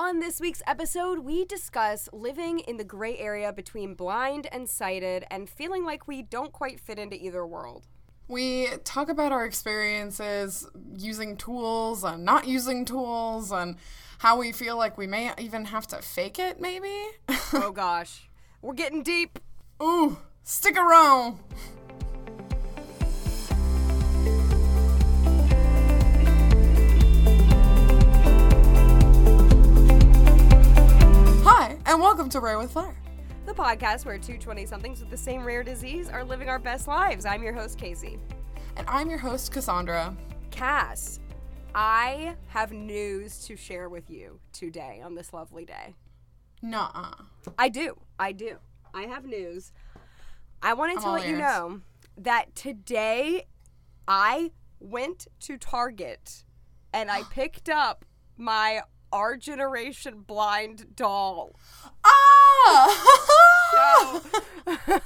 On this week's episode, we discuss living in the gray area between blind and sighted and feeling like we don't quite fit into either world. We talk about our experiences using tools and not using tools and how we feel like we may even have to fake it, maybe. oh gosh, we're getting deep. Ooh, stick around. And welcome to Rare with Flair. The podcast where two 20 somethings with the same rare disease are living our best lives. I'm your host, Casey. And I'm your host, Cassandra. Cass, I have news to share with you today on this lovely day. Nuh-uh. I do. I do. I have news. I wanted I'm to all let you ears. know that today I went to Target and I picked up my Our Generation blind doll. Ah! So,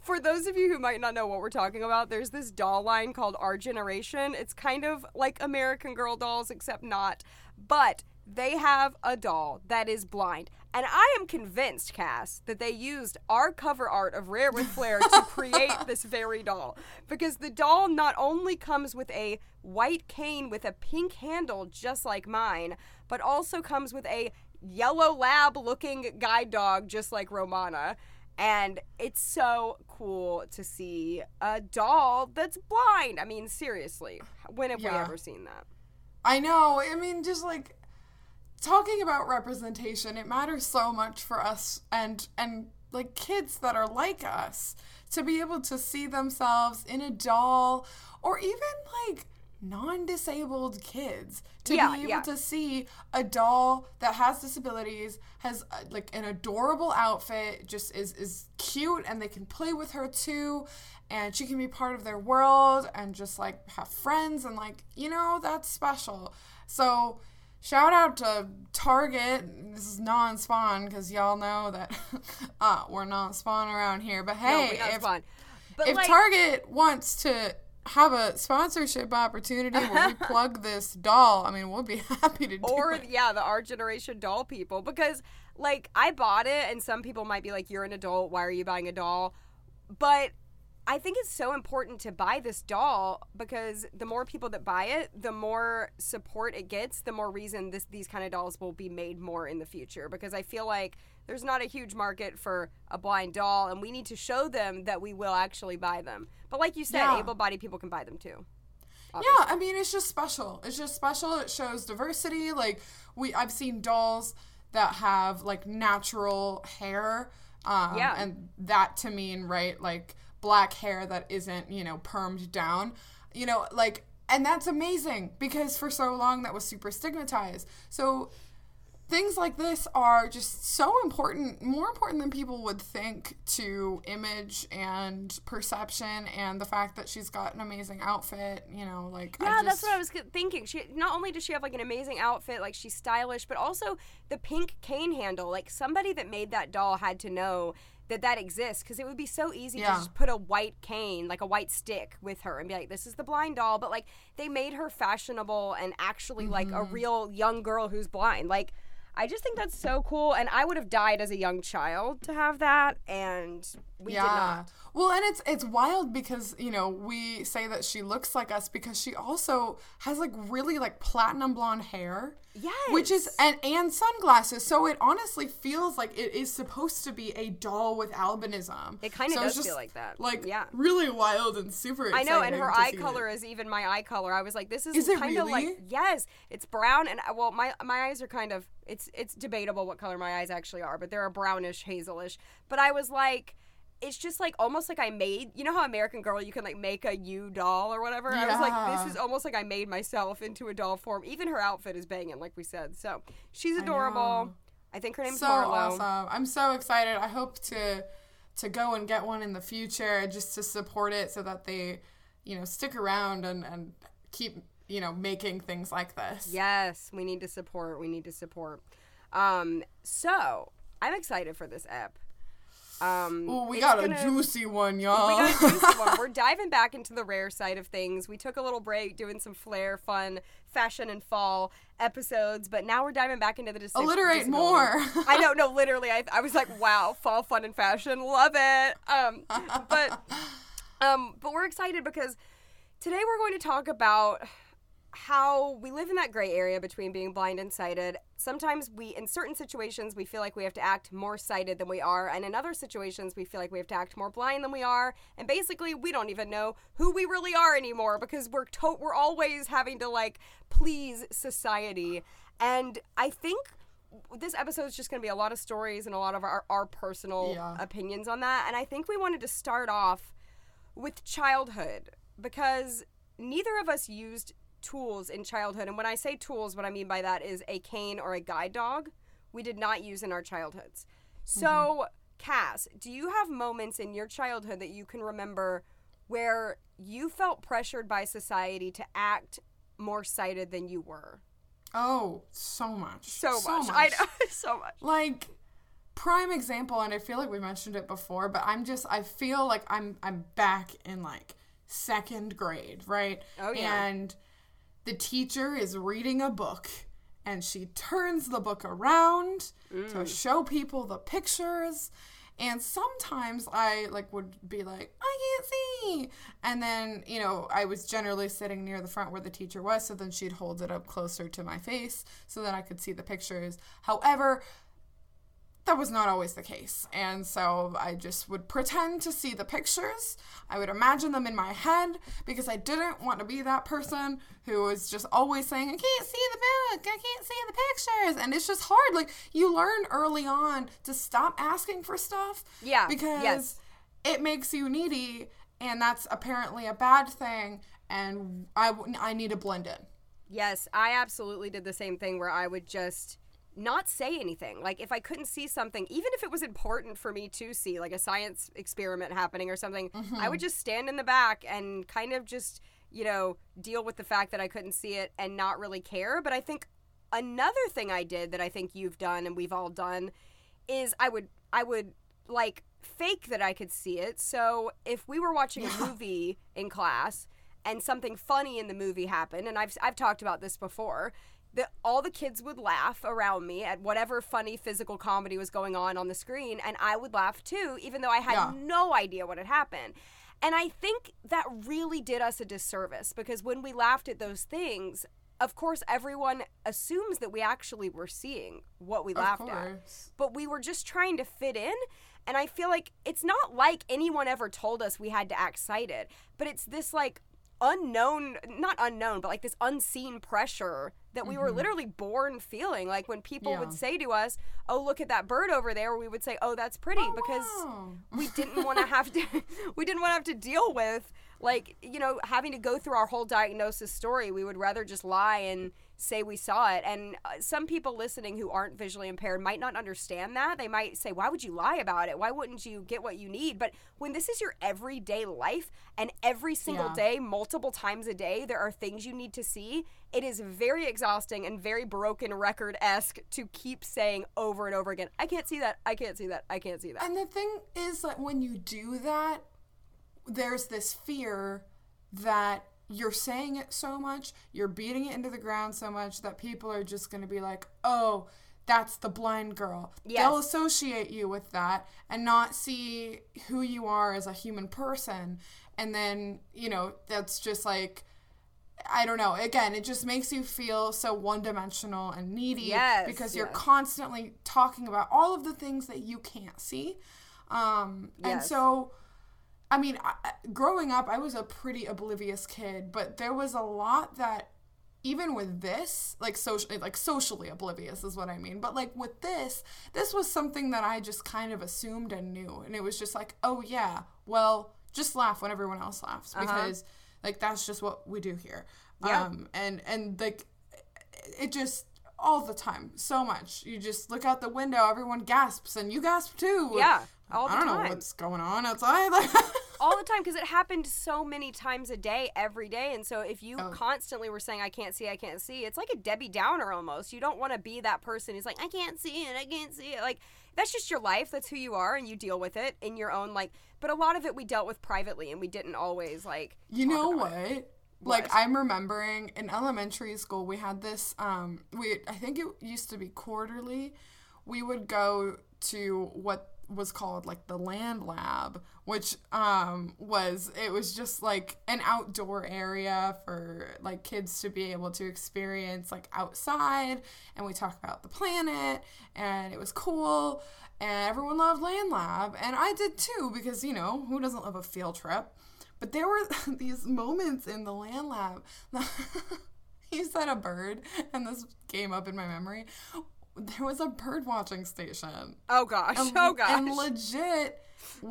for those of you who might not know what we're talking about, there's this doll line called Our Generation. It's kind of like American Girl dolls, except not. But they have a doll that is blind. And I am convinced, Cass, that they used our cover art of Rare with Flair to create this very doll. Because the doll not only comes with a white cane with a pink handle, just like mine, but also comes with a yellow lab looking guide dog, just like Romana. And it's so cool to see a doll that's blind. I mean, seriously, when have we ever seen that? I know. I mean, just like talking about representation, it matters so much for us and and like kids that are like us to be able to see themselves in a doll or even like non-disabled kids to Yeah, be able yeah. to see a doll that has disabilities has uh, like an adorable outfit just is is cute and they can play with her too and she can be part of their world and just like have friends and like you know that's special so shout out to target this is non-spawn because y'all know that uh, we're not spawn around here but hey not if. If like, target wants to have a sponsorship opportunity where we plug this doll i mean we'll be happy to do or it. yeah, the our generation doll people. Because like I bought it and some people might be like you're an adult, why are you buying a doll? But I think it's so important to buy this doll because the more people that buy it, the more support it gets, the more reason this these kind of dolls will be made more in the future. Because I feel like there's not a huge market for a blind doll and we need to show them that we will actually buy them. But like you said, Yeah. able-bodied people can buy them too. Yeah, I mean it's just special. It's just special. It shows diversity. Like we I've seen dolls that have like natural hair. Um, Yeah. and that to mean right like black hair that isn't, you know, permed down. You know, like and that's amazing because for so long that was super stigmatized. So things like this are just so important, more important than people would think to image and perception and the fact that she's got an amazing outfit, you know, like Yeah, that's what I was thinking. She not only does she have like an amazing outfit, like she's stylish, but also the pink cane handle. Like somebody that made that doll had to know that that exists because it would be so easy to just put a white cane, like a white stick, with her and be like, "This is the blind doll." But like they made her fashionable and actually like Mm-hmm. a real young girl who's blind. Like I just think that's so cool, and I would have died as a young child to have that, and we did not. Well, and it's it's wild because you know we say that she looks like us because she also has like really like platinum blonde hair. Which is and and sunglasses. So it honestly feels like it is supposed to be a doll with albinism. It kinda So does just, feel like that. Like Yeah. really wild and super I know, and her eye color it. is even my eye color. I was like, this is, Is kind of like yes, it's brown, and uh, well, my my eyes are kind of it's it's debatable what color my eyes actually are, but they're a brownish hazelish. But I was like. It's just like almost like I made, you know how American Girl you can like make a you doll or whatever. I was like, this is almost like I made myself into a doll form. Even her outfit is banging, like we said. So she's adorable. I, know. think her name's so Marlo. awesome. I'm so excited. I hope to to go and get one in the future just to support it so that they, you know, stick around and and keep, you know, making things like this. Yes, we need to support. We need to support. Um, so I'm excited for this app. Um, Ooh, we got a gonna- juicy one, y'all. We got a juicy one. We're diving back into the rare side of things. We took a little break doing some flair, fun, fashion, and fall episodes, but now we're diving back into the dis- Alliterate disability. more. I know, no, literally. I, I was like, wow, fall, fun, and fashion, love it. Um, but um, but we're excited because today we're going to talk about how we live in that gray area between being blind and sighted. Sometimes we, in certain situations, we feel like we have to act more sighted than we are, and in other situations, we feel like we have to act more blind than we are. And basically, we don't even know who we really are anymore because we're to- we're always having to like please society. And I think this episode is just going to be a lot of stories and a lot of our, our personal Yeah. opinions on that. And I think we wanted to start off with childhood because neither of us used tools in childhood. And when I say tools, what I mean by that is a cane or a guide dog. We did not use in our childhoods. So, mm-hmm. Cass, do you have moments in your childhood that you can remember where you felt pressured by society to act more sighted than you were? oh, so much. So, much. I know. so much. like prime example and i feel like we mentioned it before but i'm just i feel like i'm i'm back in like second grade right Oh, yeah. and the teacher is reading a book and she turns the book around Mm. to show people the pictures. And sometimes i like would be like i can't see. And then you know i was generally sitting near the front where the teacher was so then she'd hold it up closer to my face so that i could see the pictures. However that was not always the case. And so I just would pretend to see the pictures. I would imagine them in my head because I didn't want to be that person who was just always saying, I can't see the book, I can't see the pictures. And it's just hard. Like, you learn early on to stop asking for stuff. Yeah, Because yes. it makes you needy, and that's apparently a bad thing. And I, I need to blend in. Yes, I absolutely did the same thing where I would just not say anything. Like if I couldn't see something, even if it was important for me to see, like a science experiment happening or something, I would mm-hmm. just stand in the back and kind of just, you know, deal with the fact that I couldn't see it and not really care. But I think another thing I did that I think you've done and we've all done is I would I would like fake that I could see it. So if we were watching a movie in class and something funny in the movie happened, and I've I've talked about this before, that all the kids would laugh around me at whatever funny physical comedy was going on on the screen, and I would laugh too, even though I had Yeah. no idea what had happened. And I think that really did us a disservice because when we laughed at those things, of course, everyone assumes that we actually were seeing what we laughed at but we were just trying to fit in. And I feel like it's not like anyone ever told us we had to act sighted, but it's this like unknown, not unknown, but like this unseen pressure that we were mm-hmm. literally born feeling. Like when people Yeah. would say to us, "Oh, look at that bird over there," we would say, "Oh, that's pretty," Oh, because wow. we didn't want to have to we didn't want to have to deal with like you know having to go through our whole diagnosis story we would rather just lie and say we saw it. And uh, some people listening who aren't visually impaired might not understand that. They might say why would you lie about it? Why wouldn't you get what you need? But when this is your everyday life and every single Yeah. day multiple times a day there are things you need to see it is very exhausting and very broken record-esque to keep saying over and over again i can't see that. I can't see that. I can't see that. And the thing is that when you do that, there's this fear that you're saying it so much, you're beating it into the ground so much that people are just going to be like, oh, that's the blind girl. Yes. They'll associate you with that and not see who you are as a human person. And then, you know, that's just like, I don't know. Again, it just makes you feel so one dimensional and needy Yes, because you're yes. constantly talking about all of the things that you can't see. Um, And so, I mean, I, growing up, I was a pretty oblivious kid, but there was a lot that, even with this, like socially, like socially oblivious is what I mean. But like with this, this was something that I just kind of assumed and knew, and it was just like, oh yeah, well, just laugh when everyone else laughs because like that's just what we do here. Yeah. Um, and and like it just all the time so much you just look out the window everyone gasps and you gasp too Yeah, all the i don't time. know what's going on outside all the time because it happened so many times a day every day and so if you Oh. constantly were saying i can't see i can't see it's like a debbie downer almost you don't want to be that person who's like i can't see it i can't see it like that's just your life that's who you are and you deal with it in your own like but a lot of it we dealt with privately and we didn't always like You know what? it. Like What? I'm remembering in elementary school we had this um we I think it used to be quarterly. We would go to what was called like the land lab, which um was it was just like an outdoor area for like kids to be able to experience like outside and we talked about the planet and it was cool and everyone loved land lab and I did too because you know, who doesn't love a field trip? But there were these moments in the land lab. you said a bird, and this came up in my memory. There was a bird watching station. oh gosh And, oh gosh And legit,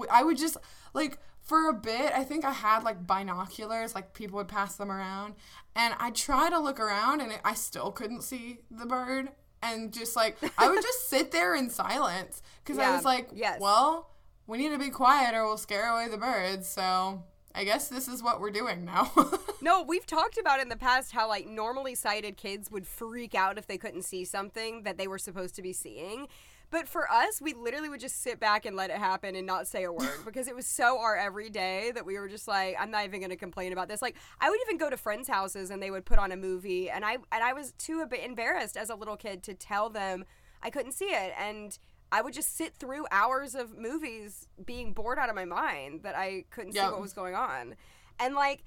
I would just, like, for a bit, I think I had, like, binoculars, like, people would pass them around. And I'd try to look around, and it, I still couldn't see the bird. And just, like, I would just sit there in silence. Because I was like, yes. well, we need to be quiet or we'll scare away the birds. So I guess this is what we're doing now. No, we've talked about in the past how like normally sighted kids would freak out if they couldn't see something that they were supposed to be seeing. But for us, we literally would just sit back and let it happen and not say a word because it was so our everyday that we were just like, I'm not even going to complain about this. Like, I would even go to friends' houses and they would put on a movie, and I and I was too a bit embarrassed as a little kid to tell them I couldn't see it, and I would just sit through hours of movies being bored out of my mind that I couldn't see what was going on, and like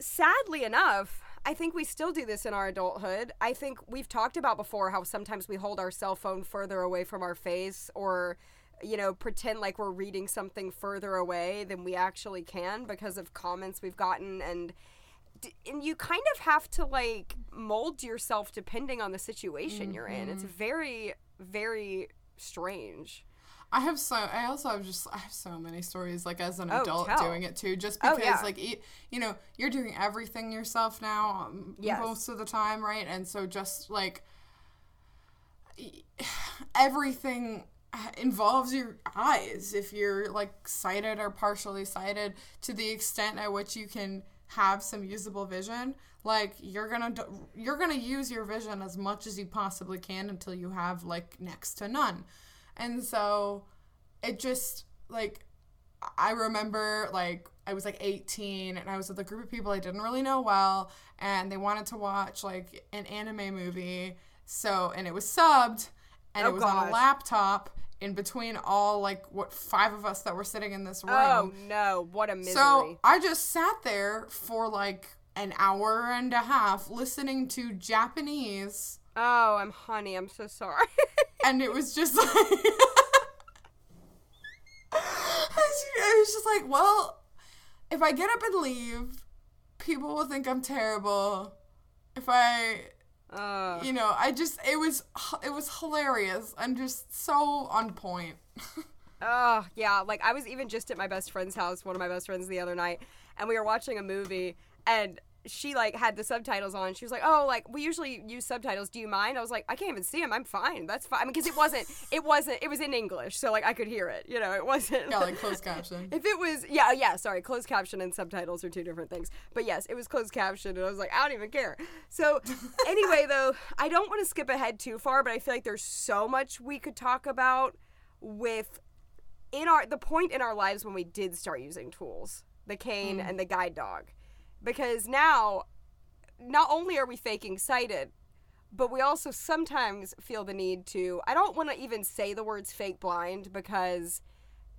sadly enough, I think we still do this in our adulthood. I think we've talked about before how sometimes we hold our cell phone further away from our face or you know, pretend like we're reading something further away than we actually can because of comments we've gotten and and you kind of have to like mold yourself depending on the situation you're in. It's mm-hmm. very very strange. I have so I also have just I have so many stories like as an Oh, adult tell. doing it too just Oh, because yeah. like you know you're doing everything yourself now um, Yes. most of the time right and so just like everything involves your eyes if you're like sighted or partially sighted to the extent at which you can have some usable vision like you're gonna you're gonna use your vision as much as you possibly can until you have like next to none and so it just like I remember like I was like 18 and I was with a group of people I didn't really know well and they wanted to watch like an anime movie. So and it was subbed and Oh, it was on a laptop in between all like what five of us that were sitting in this room. Oh no, what a misery. so I just sat there for like an hour and a half listening to Japanese oh, I'm honey, I'm so sorry. and it was just like I was just like, well, if I get up and leave, people will think I'm terrible. If I, uh, you know, I just it was it was hilarious. I'm just so on point. Oh, yeah. Like, I was even just at my best friend's house, one of my best friends, the other night, and we were watching a movie, and she, like, had the subtitles on. She was like, oh, like, we usually use subtitles. Do you mind? I was like, I can't even see them. I'm fine. That's fine. I mean, because it wasn't, it wasn't, it was in English, so, like, I could hear it. You know, it wasn't. Yeah, like closed caption. If it was, yeah, yeah, sorry, closed caption and subtitles are two different things. But yes, it was closed caption, and I was like, I don't even care. So, anyway, though, I don't want to skip ahead too far, but I feel like there's so much we could talk about with in our the point in our lives when we did start using tools, the cane mm. and the guide dog, because now, not only are we faking sighted. But we also sometimes feel the need to. I don't want to even say the words fake blind because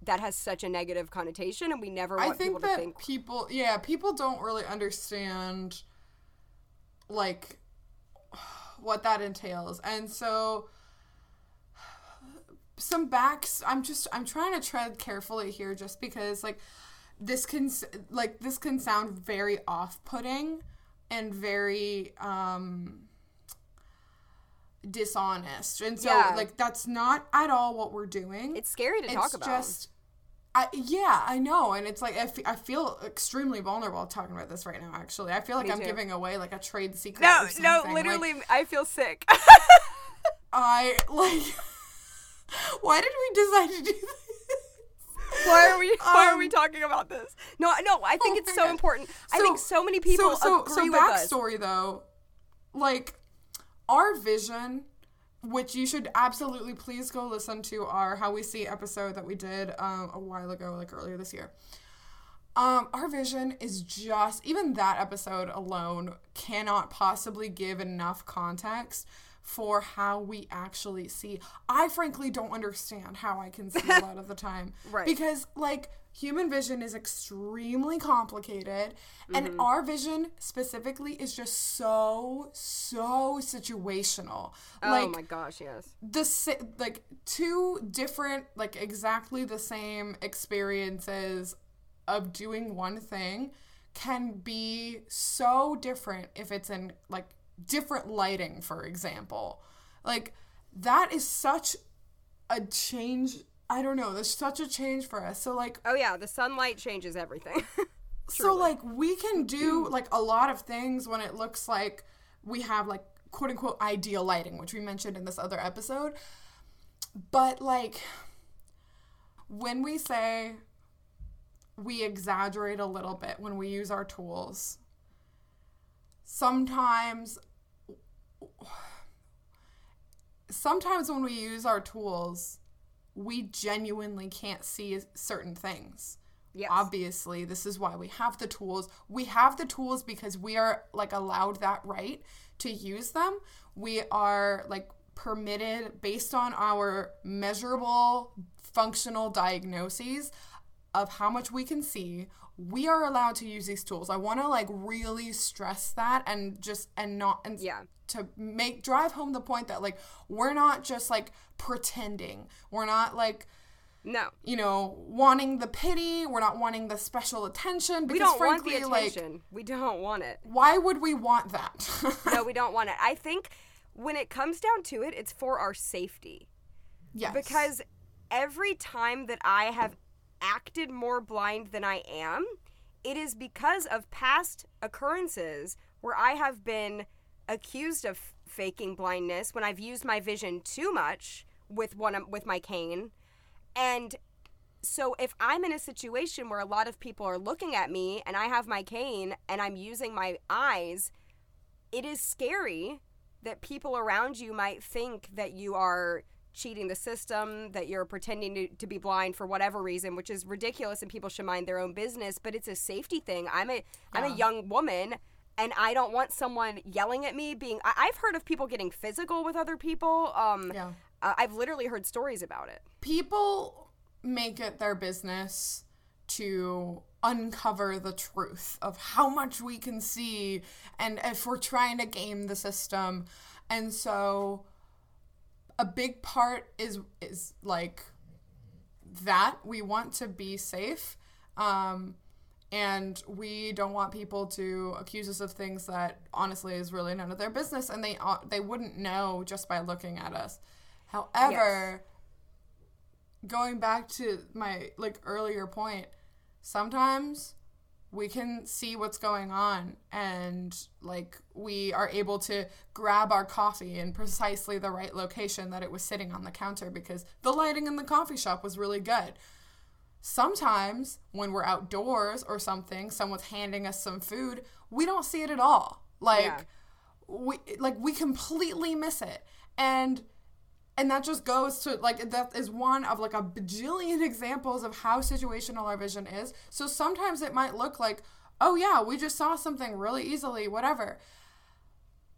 that has such a negative connotation and we never want I think people that to think people, yeah, people don't really understand like what that entails, and so some backs. I'm just I'm trying to tread carefully here, just because like this can like this can sound very off-putting and very um dishonest, and so Yeah. like that's not at all what we're doing it's scary to talk about just I, yeah, I know, and it's like I, f- I feel extremely vulnerable talking about this right now. Actually, I feel like Me I'm too. giving away like a trade secret. no no something. Like, literally i feel sick I like. why did we decide to do this? Why are we why are we Um, talking about this? No, no, I think Oh it's so important. I think so many people so, so, agree so with us. backstory though, like our vision, which you should absolutely please go listen to our How We See episode that we did um, a while ago, like earlier this year. Um, our vision is just even that episode alone cannot possibly give enough context for how we actually see. I frankly don't understand how I can see a lot of the time. Right. Because like human vision is extremely complicated and mm-hmm. our vision specifically is just so so situational. oh like my gosh, yes. the like two different like exactly the same experiences of doing one thing can be so different if it's in like different lighting for example like that is such a change i don't know there's such a change for us so like Oh yeah, the sunlight changes everything. so like we can do mm. like a lot of things when it looks like we have like quote unquote ideal lighting, which we mentioned in this other episode. But like when we say we exaggerate a little bit when we use our tools, sometimes sometimes when we use our tools, we genuinely can't see certain things. Yes. obviously this is why we have the tools. We have the tools because we are like allowed that right to use them. We are like permitted based on our measurable functional diagnoses of how much we can see. We are allowed to use these tools. I want to like really stress that and just and not and Yeah. To make drive home the point that like we're not just like pretending we're not like no. you know, wanting the pity. We're not wanting the special attention because We don't want frankly, the like, attention. we don't want it. why would we want that? No, we don't want it. I think when it comes down to it, it's for our safety. yes. Because every time that I have acted more blind than I am, it is because of past occurrences where I have been accused of faking blindness when I've used my vision too much with one of, with my cane. And so if I'm in a situation where a lot of people are looking at me and I have my cane and I'm using my eyes, it is scary that people around you might think that you are cheating the system, that you're pretending to, to be blind for whatever reason, which is ridiculous and people should mind their own business, but it's a safety thing. I'm a am a young woman and I don't want someone yelling at me being I, I've heard of people getting physical with other people. Um Yeah. uh, I've literally heard stories about it. people make it their business to uncover the truth of how much we can see and if we're trying to game the system. And so a big part is is like that we want to be safe. Um and we don't want people to accuse us of things that honestly is really none of their business and they uh, they wouldn't know just by looking at us. However, going back to my like earlier point, sometimes we can see what's going on and like we are able to grab our coffee in precisely the right location that it was sitting on the counter because the lighting in the coffee shop was really good. Sometimes when we're outdoors or something, someone's handing us some food, we don't see it at all. Like Yeah. we like we completely miss it. And and that just goes to like that is one of like a bajillion examples of how situational our vision is so sometimes it might look like oh yeah we just saw something really easily whatever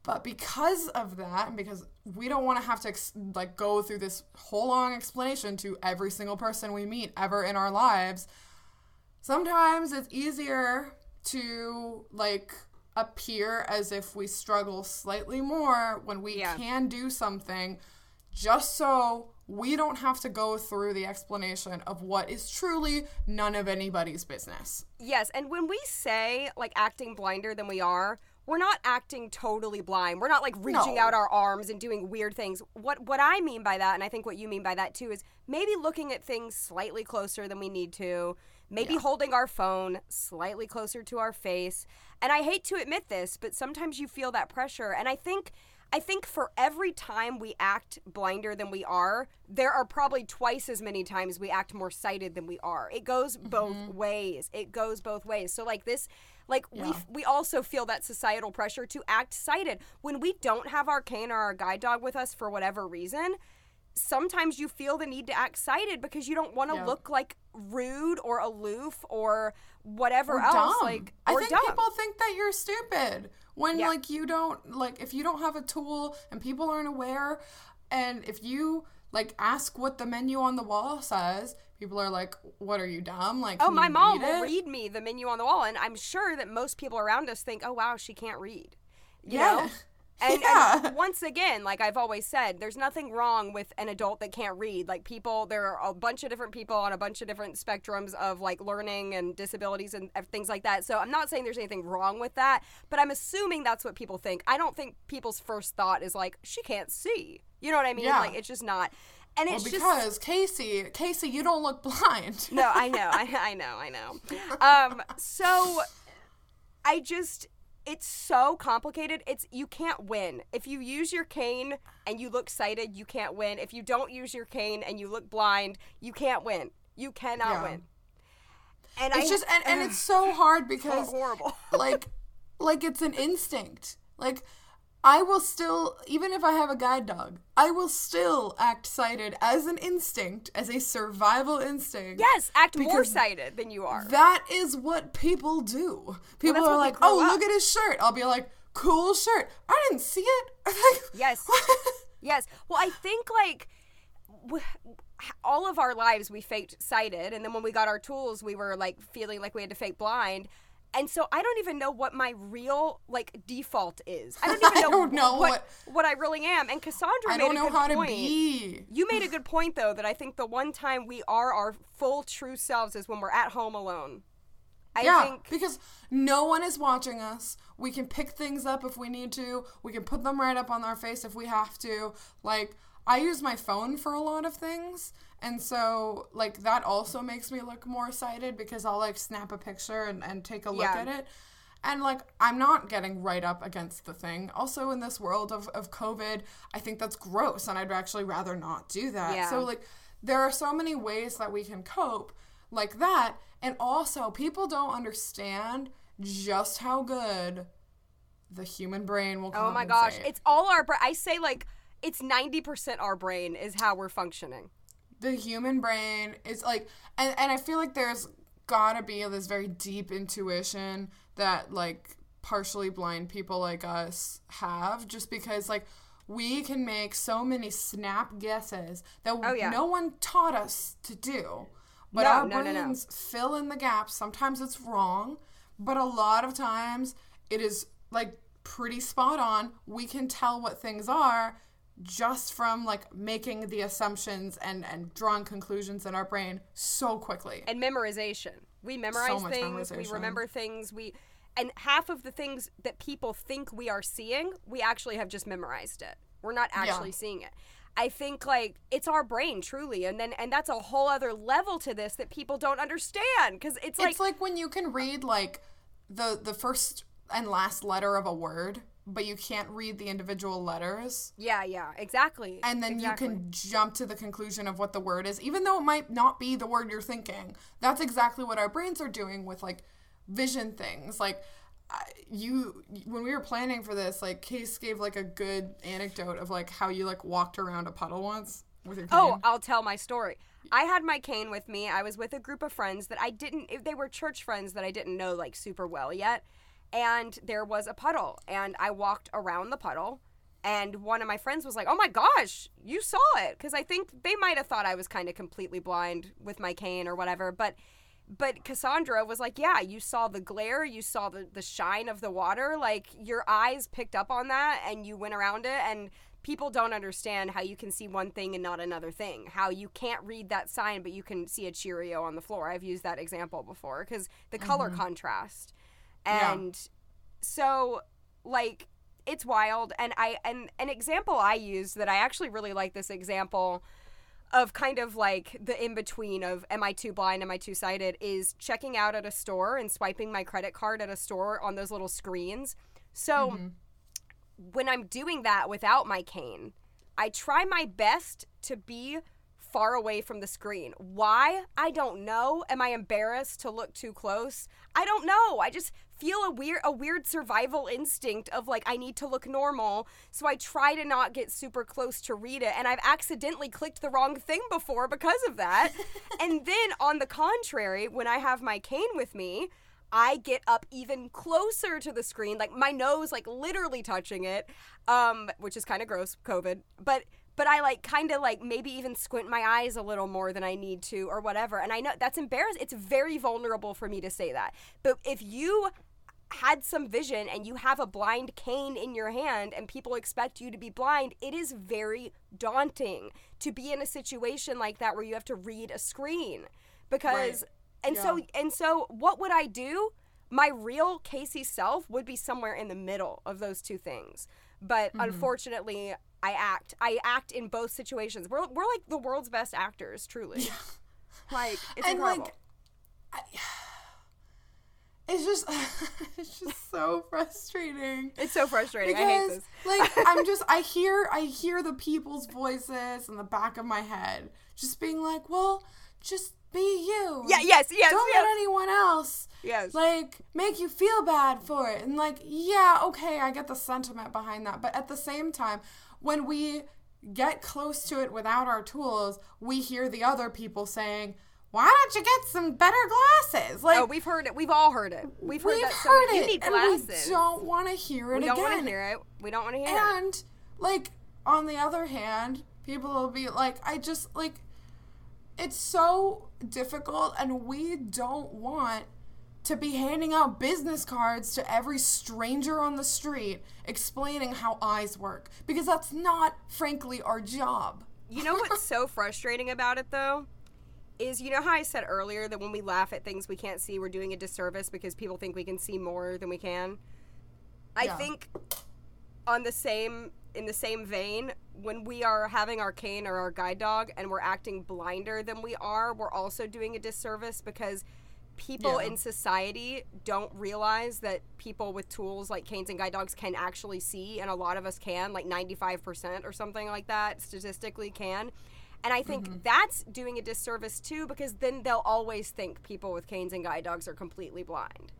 but because of that and because we don't want to have to ex- like go through this whole long explanation to every single person we meet ever in our lives sometimes it's easier to like appear as if we struggle slightly more when we Yeah. can do something just so we don't have to go through the explanation of what is truly none of anybody's business. Yes, and when we say like acting blinder than we are, we're not acting totally blind. We're not like reaching No. out our arms and doing weird things. What what I mean by that, and I think what you mean by that too, is maybe looking at things slightly closer than we need to, maybe holding our phone slightly closer to our face. And I hate to admit this, but sometimes you feel that pressure. And I think I think for every time we act blinder than we are, there are probably twice as many times we act more sighted than we are. It goes mm-hmm. both ways. It goes both ways. So like this like we Yeah. we also feel that societal pressure to act sighted when we don't have our cane or our guide dog with us for whatever reason. Sometimes you feel the need to act sighted because you don't want to Yeah. look like rude or aloof or whatever Or else dumb. like I think dumb. people think that you're stupid when Yeah. like you don't like if you don't have a tool and people aren't aware and if you like ask what the menu on the wall says, people are like, "What are you dumb?" Like, Oh, my mom read will read me the menu on the wall, and I'm sure that most people around us think, "Oh, wow, she can't read." You Yeah. know? And, Yeah. and once again, like I've always said, there's nothing wrong with an adult that can't read. Like people, there are a bunch of different people on a bunch of different spectrums of like learning and disabilities and things like that. So I'm not saying there's anything wrong with that, but I'm assuming that's what people think. I don't think people's first thought is like she can't see. You know what I mean? Yeah. Like it's just not. And Well, it's just because Casey, Casey, you don't look blind. no, I know, I, I know, I know. Um, so I just, it's so complicated. It's you can't win if you use your cane and you look sighted. You can't win if you don't use your cane and you look blind. You can't win. You cannot Yeah. win. And It's I just and, and it's so hard so because horrible. like like it's an instinct. Like I will still even if I have a guide dog, I will still act sighted as an instinct, as a survival instinct. yes, act more sighted than you are. That is what people do. People that's are like, "Oh, up." look at his shirt." I'll be like, "Cool shirt." I didn't see it. Yes. Yes. Well, I think like all of our lives we faked sighted, and then when we got our tools, we were like feeling like we had to fake blind. And so I don't even know what my real like default is. I don't even know, don't know what, what I really am. And Cassandra I made don't a know good how point. to be. You made a good point though that I think the one time we are our full true selves is when we're at home alone. I yeah, think because no one is watching us. We can pick things up if we need to. We can put them right up on our face if we have to. Like I use my phone for a lot of things, and so like that also makes me look more excited because I'll like snap a picture and, and take a look Yeah. at it. And like I'm not getting right up against the thing. Also in this world of, of COVID, I think that's gross and I'd actually rather not do that. Yeah. So like there are so many ways that we can cope like that. And also people don't understand just how good the human brain will oh my gosh, it's all our brain. I say like it's 90% our brain is how we're functioning. The human brain is like and, and i feel like there's gotta be this very deep intuition that like partially blind people like us have just because like we can make so many snap guesses that Oh, yeah. no one taught us to do but No, our no, no, no. brains fill in the gaps sometimes it's wrong but a lot of times it is like pretty spot on we can tell what things are just from like making the assumptions and and drawing conclusions in our brain so quickly. and memorization. We memorize much things, we remember things, we and half of the things that people think we are seeing, we actually have just memorized it. We're not actually seeing it. I think like it's our brain truly and then and that's a whole other level to this that people don't understand cuz it's like it's like when you can read like the the first and last letter of a word, but you can't read the individual letters. yeah, yeah, exactly. And then Exactly. you can jump to the conclusion of what the word is, even though it might not be the word you're thinking. That's exactly what our brains are doing with like vision things. Like you, when we were planning for this, like Case gave like a good anecdote of like how you like walked around a puddle once with your oh, cane. Oh, I'll tell my story. I had my cane with me. I was with a group of friends that I didn't, they were church friends that I didn't know like super well yet. And there was a puddle, and I walked around the puddle. And one of my friends was like, Oh my gosh, you saw it. Because I think they might have thought I was kind of completely blind with my cane or whatever. But but Cassandra was like, Yeah, you saw the glare, you saw the, the shine of the water. Like your eyes picked up on that and you went around it. And people don't understand how you can see one thing and not another thing. How you can't read that sign, but you can see a Cheerio on the floor. I've used that example before because the color mm-hmm. contrast. Yeah. And so, like, it's wild. And I and an example I used that I actually really like this example of kind of like the in between of am I too blind, am I too sighted is checking out at a store and swiping my credit card at a store on those little screens. So mm-hmm. when I'm doing that without my cane, I try my best to be far away from the screen. Why? I don't know. Am I embarrassed to look too close? I don't know. I just feel a weird a weird survival instinct of like I need to look normal, so I try to not get super close to read it and I've accidentally clicked the wrong thing before because of that. and then on the contrary, when I have my cane with me, I get up even closer to the screen, like my nose like literally touching it, um, which is kind of gross, COVID. But but I like kind of like maybe even squint my eyes a little more than I need to or whatever. And I know that's embarrassing. It's very vulnerable for me to say that. But if you had some vision and you have a blind cane in your hand and people expect you to be blind, it is very daunting to be in a situation like that where you have to read a screen. Because Right. and so and so what would I do? My real Casey self would be somewhere in the middle of those two things. But Mm-hmm. unfortunately, I act. I act in both situations. We're we're like the world's best actors, truly. like it's and incredible. like I, it's just it's just so frustrating it's so frustrating. I hate because this. like i'm just i hear i hear the people's voices in the back of my head just being like well just be you Yeah, yes, yes, don't yes. let anyone else Yes. like make you feel bad for it and like yeah okay i get the sentiment behind that but at the same time when we get close to it without our tools we hear the other people saying why don't you get some better glasses oh, like oh, we've heard it. We've all heard it. We've heard we've that. heard it need and we don't want to hear it again. We don't want to hear it. We don't want to hear it. and like on the other hand, people will be like, I just like it's so difficult and we don't want to be handing out business cards to every stranger on the street explaining how eyes work because that's not frankly our job. You know what's so frustrating about it though? Is you know how I said earlier that when we laugh at things we can't see, we're doing a disservice because people think we can see more than we can? I Yeah. think on the same in the same vein, when we are having our cane or our guide dog and we're acting blinder than we are, we're also doing a disservice because people Yeah. in society don't realize that people with tools like canes and guide dogs can actually see and a lot of us can like 95% or something like that statistically can and i think Mm-hmm. that's doing a disservice too because then they'll always think people with canes and guide dogs are completely blind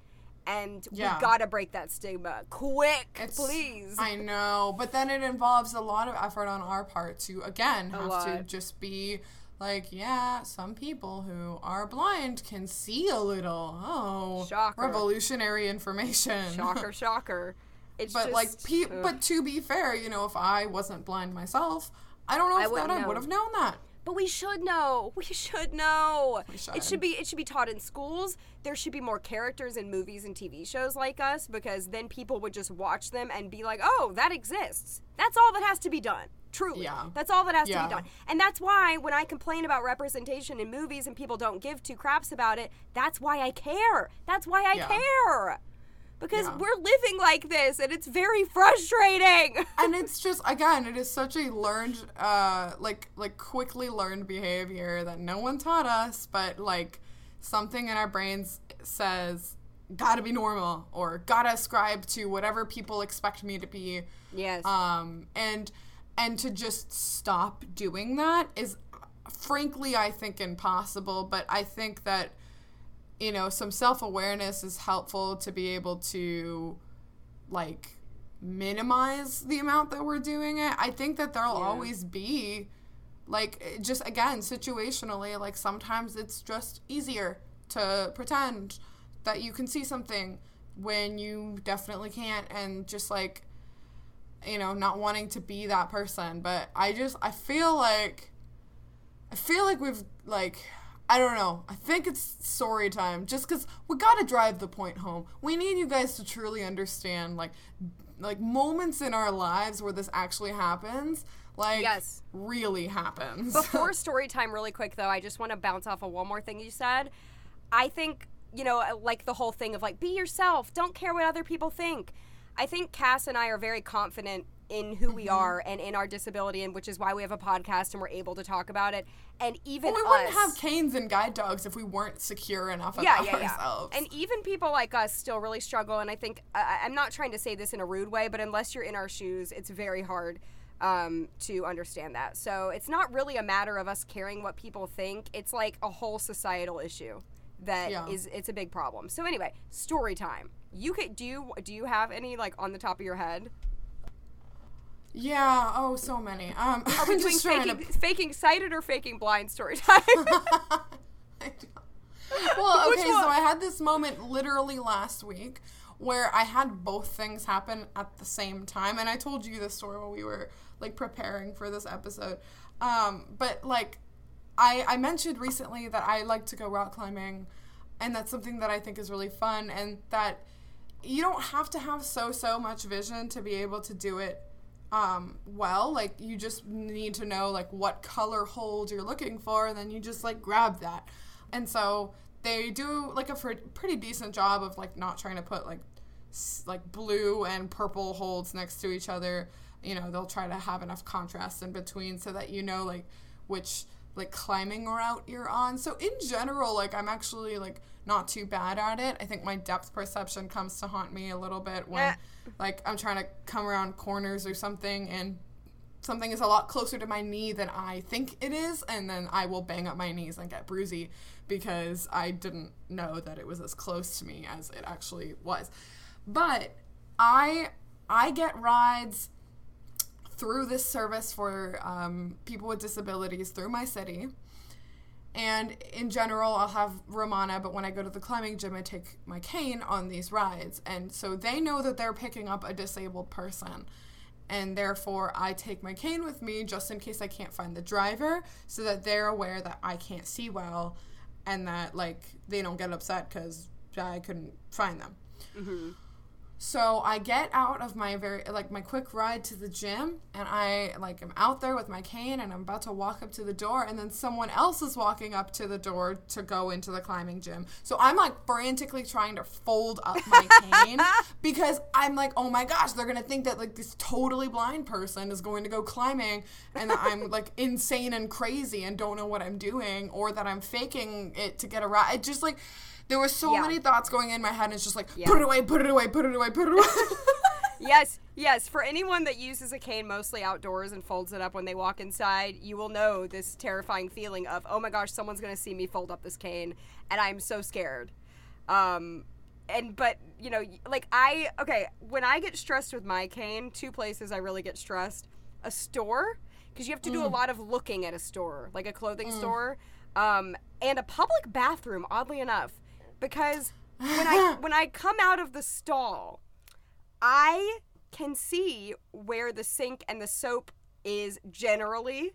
and Yeah. we gotta break that stigma quick It's- please I know, but then it involves a lot of effort on our part to again have to just be like, yeah, some people who are blind can see a little. Oh, Shocker. revolutionary information. shocker shocker it's but just, like, pe- but to be fair, you know, if I wasn't blind myself, I don't know I if that I would have known that. But we should know. We should know. We should. It should. be it should be taught in schools. There should be more characters in movies and TV shows like us because then people would just watch them and be like, "Oh, that exists." That's all that has to be done. Truly. Yeah. That's all that has to be done. And that's why when I complain about representation in movies and people don't give two craps about it, that's why I care. That's why I Yeah. care. Because Yeah. we're living like this and it's very frustrating. and it's just again it is such a learned uh like like quickly learned behavior that no one taught us but like something in our brains says gotta be normal or gotta ascribe to whatever people expect me to be yes. um and and to just stop doing that is frankly i think impossible but i think that you know some self-awareness is helpful to be able to like minimize the amount that we're doing it i think that there'll Yeah. always be like just again situationally like sometimes it's just easier to pretend that you can see something when you definitely can't and just like you know not wanting to be that person but i just i feel like i feel like we've like i don't know i think it's story time just because we gotta drive the point home we need you guys to truly understand like like moments in our lives where this actually happens like Yes. really happens Before story time, really quick though, I just want to bounce off of one more thing you said. I think you know, like the whole thing of like be yourself, don't care what other people think. I think Cass and I are very confident in who we Mm-hmm. are and in our disability, and which is why we have a podcast and we're able to talk about it. And even we us, wouldn't have canes and guide dogs if we weren't secure enough yeah, about yeah, yeah. ourselves. And even people like us still really struggle. And I think I, I'm not trying to say this in a rude way, but unless you're in our shoes, it's very hard um, to understand that. So it's not really a matter of us caring what people think. It's like a whole societal issue that is Yeah. it's a big problem. So anyway, story time. You could do you do you have any like on the top of your head? Yeah, oh, so many. Um, Are we doing faking, to. faking sighted or faking blind story time? well, okay, so? I had this moment literally last week where I had both things happen at the same time, and I told you this story when we were like preparing for this episode. Um, but like, I I mentioned recently that I like to go rock climbing, and that's something that I think is really fun, and that you don't have to have so so much vision to be able to do it um, well. Like you just need to know like what color hold you're looking for, and then you just like grab that. And so they do like a fr- pretty decent job of like not trying to put like s- like blue and purple holds next to each other. You know, they'll try to have enough contrast in between so that you know like which like climbing route you're on. So in general, like I'm actually like not too bad at it. I think my depth perception comes to haunt me a little bit when. Like I'm trying to come around corners or something and something is a lot closer to my knee than I think it is, and then I will bang up my knees and get bruisey because I didn't know that it was as close to me as it actually was. But I I get rides through this service for um, people with disabilities through my city. And in general, I'll have Romana, but when I go to the climbing gym, I take my cane on these rides. And so they know that they're picking up a disabled person. And therefore, I take my cane with me just in case I can't find the driver so that they're aware that I can't see well and that, like, they don't get upset because I couldn't find them. Mm-hmm. So I get out of my very like my quick ride to the gym and I like am out there with my cane and I'm about to walk up to the door and then someone else is walking up to the door to go into the climbing gym. So I'm like frantically trying to fold up my cane because I'm like, "Oh my gosh, they're going to think that like this totally blind person is going to go climbing and that I'm like insane and crazy and don't know what I'm doing or that I'm faking it to get a ride." It just like there were so Yeah. many thoughts going in my head and it's just like Yeah. put it away, put it away, put it away, put it away. yes, yes. For anyone that uses a cane mostly outdoors and folds it up when they walk inside, you will know this terrifying feeling of, oh my gosh, someone's gonna see me fold up this cane, and I'm so scared. Um, and but you know, like I okay, when I get stressed with my cane, two places I really get stressed: a store, because you have to do a lot of looking at a store, like a clothing store, um, and a public bathroom. Oddly enough, because when I when I come out of the stall. I can see where the sink and the soap is generally,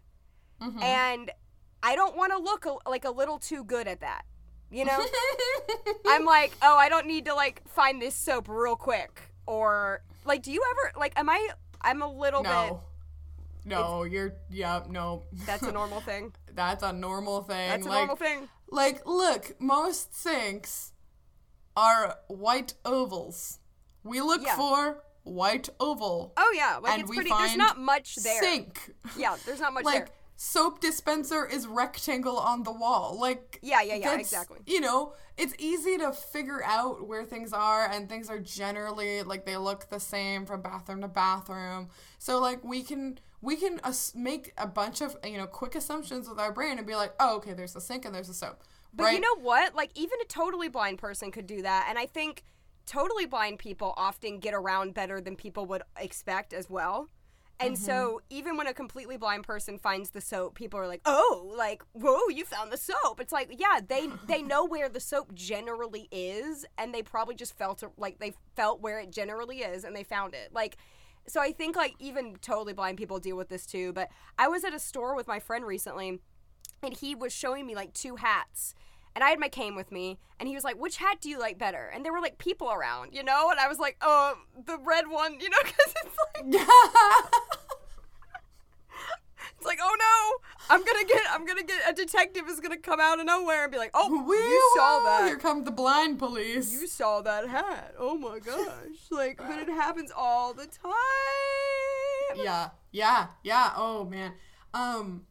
Mm-hmm. and I don't want to look a, like a little too good at that. You know, I'm like, oh, I don't need to like find this soap real quick, or like, do you ever like? Am I? I'm a little bit. no. No, you're yeah, no. That's a normal thing. That's a normal thing. That's a like, normal thing. Like, look, most sinks are white ovals. We look Yeah. for white oval. Oh yeah, like And it's we pretty. There's not much there. Sink. Yeah, there's not much like there. soap dispenser is rectangle on the wall. Like Yeah, yeah, yeah, exactly. You know, it's easy to figure out where things are, and things are generally like they look the same from bathroom to bathroom. So like we can we can as- make a bunch of you know quick assumptions with our brain and be like, oh okay, there's a sink and there's a soap. But right? you know what? Like even a totally blind person could do that, and I think totally blind people often get around better than people would expect as well. And so mm-hmm. even when a completely blind person finds the soap, people are like, "Oh, like, whoa, you found the soap." It's like, yeah, they they know where the soap generally is, and they probably just felt like they felt where it generally is, and they found it. Like, so I think like even totally blind people deal with this too. But I was at a store with my friend recently, and he was showing me like two hats. And I had my cane with me, and he was like, "Which hat do you like better?" And there were like people around, you know, and I was like, "Oh, the red one," you know, because it's like like, "Oh no, I'm gonna get, I'm gonna get a detective is gonna come out of nowhere and be like, oh, you saw that, Here come the blind police. you saw that hat. Oh my gosh. Like, but it happens all the time. Yeah, yeah, yeah. Oh man. Um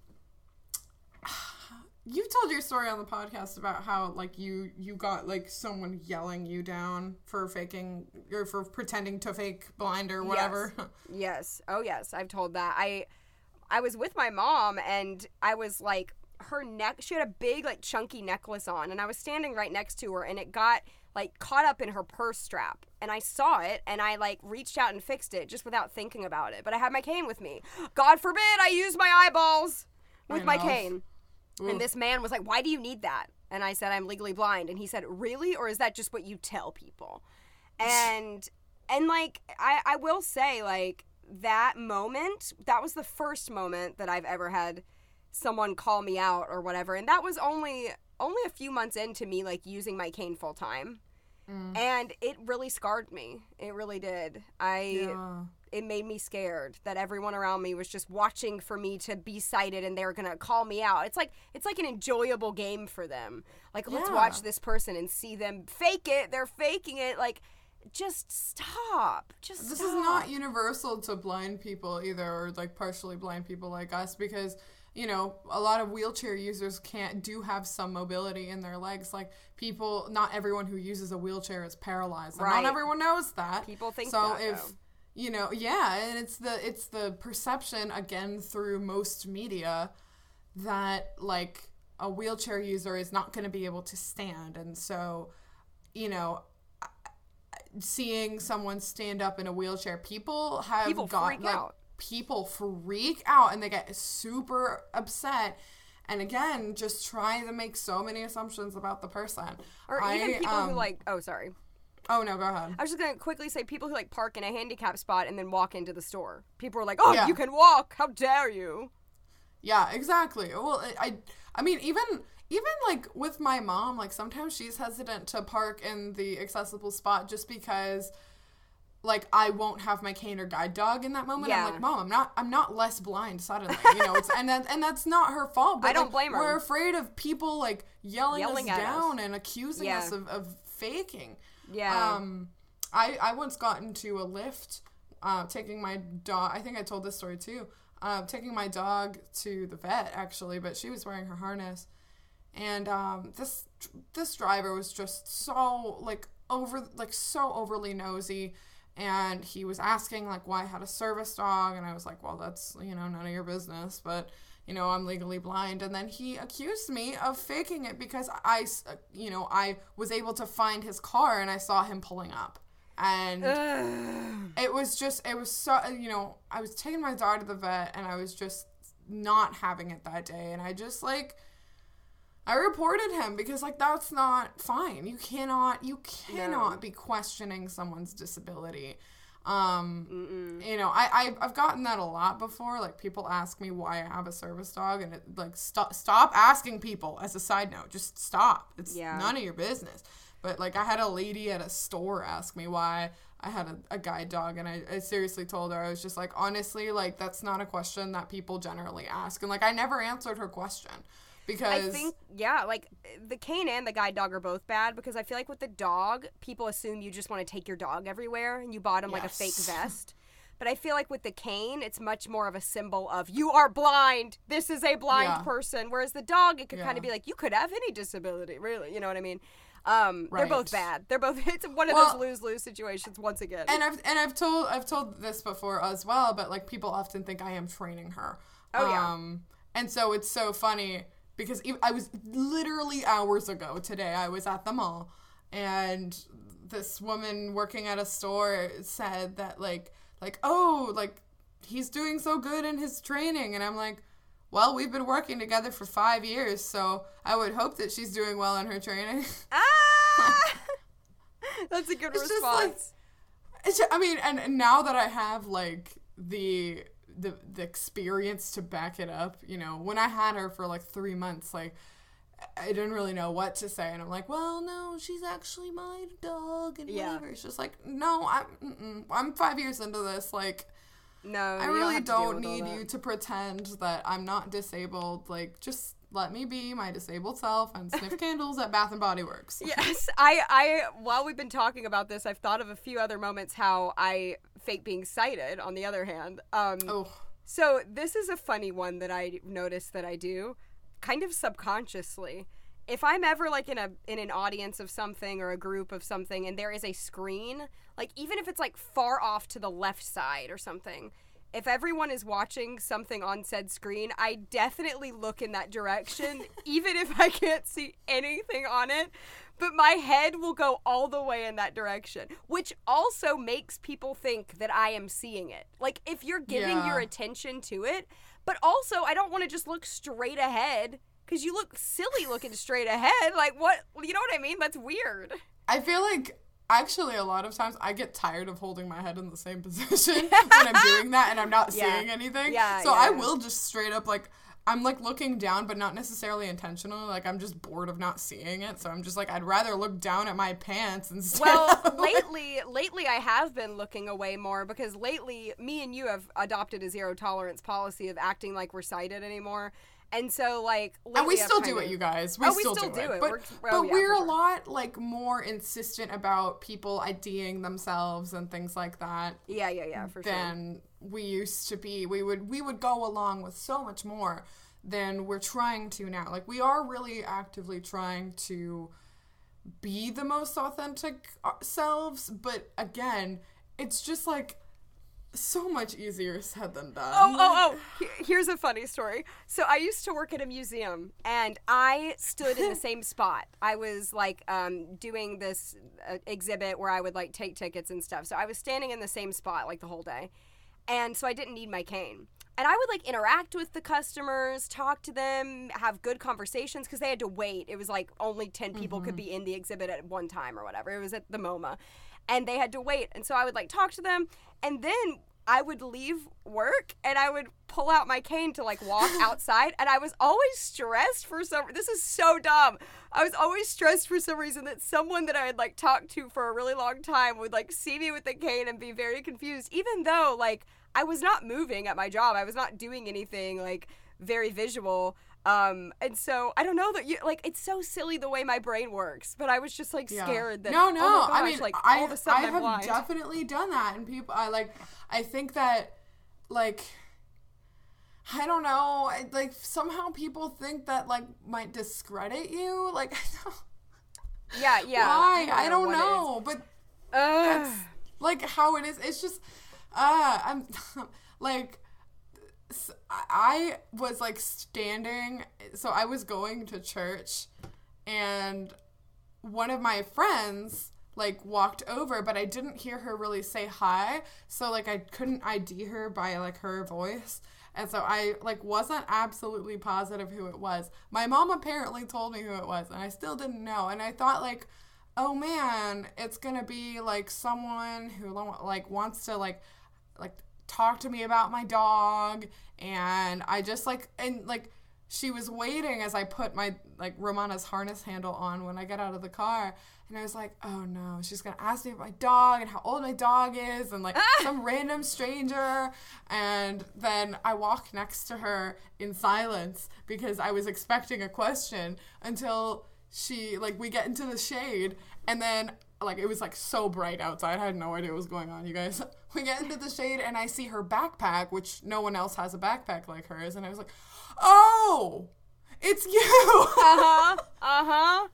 you told your story on the podcast about how like you you got like someone yelling you down for faking or for pretending to fake blind or whatever. Yes. yes. Oh yes, I've told that. I I was with my mom and I was like her neck she had a big like chunky necklace on and I was standing right next to her and it got like caught up in her purse strap and I saw it and I like reached out and fixed it just without thinking about it. But I had my cane with me. God forbid I use my eyeballs with I my cane. Ooh. And this man was like, "Why do you need that?" And I said, "I'm legally blind." And he said, "Really? Or is that just what you tell people?" And and like I I will say like that moment, that was the first moment that I've ever had someone call me out or whatever. And that was only only a few months into me like using my cane full time. Mm. And it really scarred me. It really did. I Yeah. it made me scared that everyone around me was just watching for me to be sighted and they were gonna call me out. It's like it's like an enjoyable game for them. Like let's watch this person and see them fake it. They're faking it. Like just stop. Just This stop. is not universal to blind people either, or like partially blind people like us, because you know a lot of wheelchair users can't do have some mobility in their legs. Like people, not everyone who uses a wheelchair is paralyzed. Right. Not everyone knows that. People think so. that, if though. you know, yeah, and it's the it's the perception again through most media that like a wheelchair user is not going to be able to stand, and so you know seeing someone stand up in a wheelchair, people have People got freak like, out. People freak out and they get super upset. And again, just trying to make so many assumptions about the person. or even people um, who like oh sorry. Oh no, go ahead. I was just gonna quickly say people who like park in a handicap spot and then walk into the store. People are like, "Oh, Yeah. you can walk! How dare you!" Yeah, exactly. Well, I, I, I mean, even even like with my mom, like sometimes she's hesitant to park in the accessible spot just because, like, I won't have my cane or guide dog in that moment. Yeah. I'm like, mom, I'm not, I'm not less blind suddenly, you know. It's and that, and that's not her fault. But I don't like, blame her. We're afraid of people like yelling, Yelling us at us. down and accusing Yeah. us of, of faking. Yeah. Um, I I once got into a Lyft, uh, taking my dog. I think I told this story too. Uh, taking my dog to the vet actually, but she was wearing her harness, and um, this this driver was just so like over like so overly nosy. And he was asking like why I had a service dog, and I was like, well, that's you know none of your business, but you know I'm legally blind. And then he accused me of faking it because I, uh, you know, I was able to find his car and I saw him pulling up, and it was just it was so you know I was taking my dog to the vet and I was just not having it that day, and I just like. I reported him because like that's not fine. You cannot you cannot be questioning someone's disability. Um you know, I, I I've gotten that a lot before. Like people ask me why I have a service dog and it like stop stop asking people as a side note. Just stop. It's Yeah. none of your business. But like I had a lady at a store ask me why I had a, a guide dog and I, I seriously told her I was just like honestly like that's not a question that people generally ask and like I never answered her question because I think yeah, like the cane and the guide dog are both bad because I feel like with the dog, people assume you just want to take your dog everywhere and you bought him like a fake vest. But I feel like with the cane, it's much more of a symbol of you are blind. This is a blind Yeah. person. Whereas the dog, it could kind of be like you could have any disability, really. You know what I mean? Um, They're both bad. They're both. It's one of Well- those lose lose situations once again. and I've and I've told I've told this before as well, but like people often think I am training her. Oh, yeah. Um, and so it's so funny because I was literally hours ago today. I was at the mall, and this woman working at a store said that like like oh like he's doing so good in his training, and I'm like. Well, we've been working together for five years, so I would hope that she's doing well in her training. ah, that's a good It's just like- response. It's, I mean, and, and now that I have like the the the experience to back it up, you know, when I had her for like three months, like I didn't really know what to say, and I'm like, well, no, she's actually my dog, and Yeah. whatever. It's just like, no, I'm. I'm five years into this, like. no, I really deal don't need you to pretend that I'm not disabled. Like, just let me be my disabled self and sniff candles at Bath and Body Works. Yes, I, I, while we've been talking about this, I've thought of a few other moments how I fake being sighted on the other hand. Um, Oh, so this is a funny one that I noticed that I do, kind of subconsciously. If I'm ever like in a in an audience of something or a group of something and there is a screen, like even if it's like far off to the left side or something, if everyone is watching something on said screen, I definitely look in that direction even if I can't see anything on it. But my head will go all the way in that direction, which also makes people think that I am seeing it. Like if you're giving Yeah. your attention to it, but also I don't want to just look straight ahead because you look silly looking straight ahead. Like what? You know what I mean? That's weird. I feel like actually a lot of times I get tired of holding my head in the same position when I'm doing that and I'm not Yeah. seeing anything. Yeah, So yeah, I will just straight up like I'm like looking down but not necessarily intentionally. Like I'm just bored of not seeing it. So I'm just like I'd rather look down at my pants instead. Well, of- lately, lately I have been looking away more because lately me and you have adopted a zero tolerance policy of acting like we're sighted anymore. And so, like, and we still do it, you guys. We, Oh, we still, still do, do it. it. But, We're- but oh, yeah, we're a sure. lot like more insistent about people IDing themselves and things like that. Yeah, yeah, yeah, for sure. than we used to be. We would we would go along with so much more than we're trying to now. Like we are really actively trying to be the most authentic uh, selves, but again, it's just like so much easier said than done. Oh, oh, oh. Here's a funny story. So I used to work at a museum and I stood in the same spot. I was like um, doing this uh, exhibit where I would like take tickets and stuff. So I was standing in the same spot like the whole day. And so I didn't need my cane. And I would like interact with the customers, talk to them, have good conversations because they had to wait. It was like only 10 people could be in the exhibit at one time or whatever. It was at the MoMA. And they had to wait. And so I would like talk to them. And then I would leave work and I would pull out my cane to like walk outside. And I was always stressed for some This is so dumb. I was always stressed for some reason that someone that I had like talked to for a really long time would like see me with the cane and be very confused, even though like I was not moving at my job. I was not doing anything like very visual. Um, and so I don't know that you like it's so silly the way my brain works, but I was just like Yeah. scared that no, no. oh my I gosh, mean, like I, all of a sudden I I'm have blind. definitely done that, and people, I like, I think that, like, I don't know, I, like somehow people think that like might discredit you, like, yeah, yeah. why? I don't it is. know, but Ugh. that's like how it is. It's just, uh, I'm like, I was like standing, so I was going to church, and one of my friends like walked over, but I didn't hear her really say hi, so like I couldn't ID her by like her voice. And so I like wasn't absolutely positive who it was. My mom apparently told me who it was, and I still didn't know. And I thought like, oh man, it's gonna be like someone who like wants to like like talk to me about my dog and I just like and like she was waiting as I put my like Romana's harness handle on when I got out of the car and I was like, oh no, she's gonna ask me about my dog and how old my dog is and like some random stranger and then I walk next to her in silence because I was expecting a question until she like we get into the shade and then like it was like so bright outside. I had no idea what was going on, you guys. We get into the shade and I see her backpack, which no one else has a backpack like hers, and I was like, "Oh, it's you." Uh huh. Uh huh.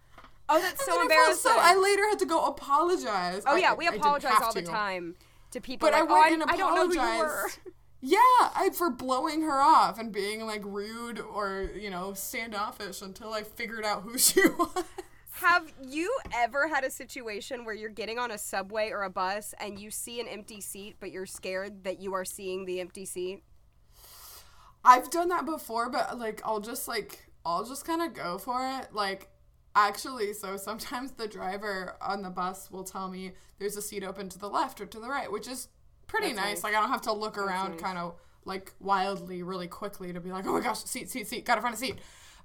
Oh, that's so And then I embarrassing. So I later had to go apologize. oh I- yeah, we I apologize have all the to. time to people. But I went oh, and I, I don't know who you were. apologized. Yeah, I for blowing her off and being like rude or you know standoffish until I figured out who she was. Have you ever had a situation where you're getting on a subway or a bus and you see an empty seat, but you're scared that you are seeing the empty seat? I've done that before, but like I'll just like I'll just kind of go for it. Like actually, so sometimes the driver on the bus will tell me there's a seat open to the left or to the right, which is pretty nice. nice. Like I don't have to look around nice. kind of like wildly really quickly to be like, "Oh my gosh, seat, seat, seat, got to find a seat."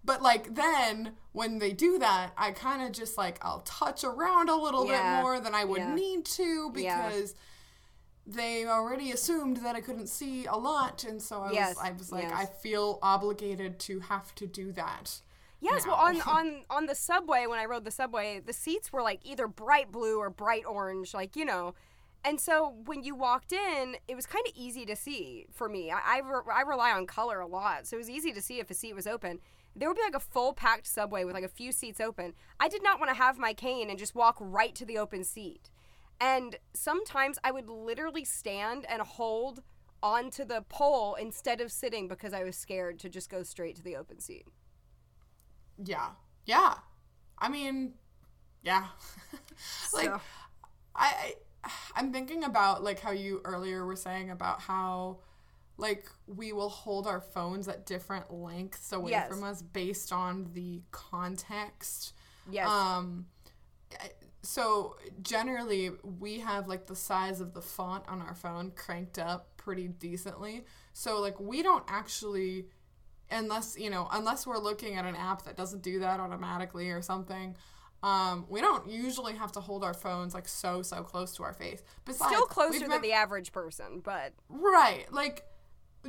But like then when they do that, I kind of just like I'll touch around a little Yeah. bit more than I would Yeah. need to Yeah. because they already assumed that I couldn't see a lot, and so I Yes, was I was like yes. I feel obligated to have to do that. Yes, well, on on on the subway when I rode the subway, the seats were like either bright blue or bright orange, like you know. And so when you walked in, it was kind of easy to see for me. I, I, re- I rely on color a lot, so it was easy to see if a seat was open. There would be like a full packed subway with like a few seats open. I did not want to have my cane and just walk right to the open seat. And sometimes I would literally stand and hold onto the pole instead of sitting because I was scared to just go straight to the open seat. Yeah. Yeah. I mean, yeah. like So- I, I I'm thinking about like how you earlier were saying about how like we will hold our phones at different lengths away Yes. from us based on the context. Yes. Um so generally we have like the size of the font on our phone cranked up pretty decently. So like we don't actually unless, you know, unless we're looking at an app that doesn't do that automatically or something. Um, we don't usually have to hold our phones like so so close to our face. but Still closer than the average person, but Right. Like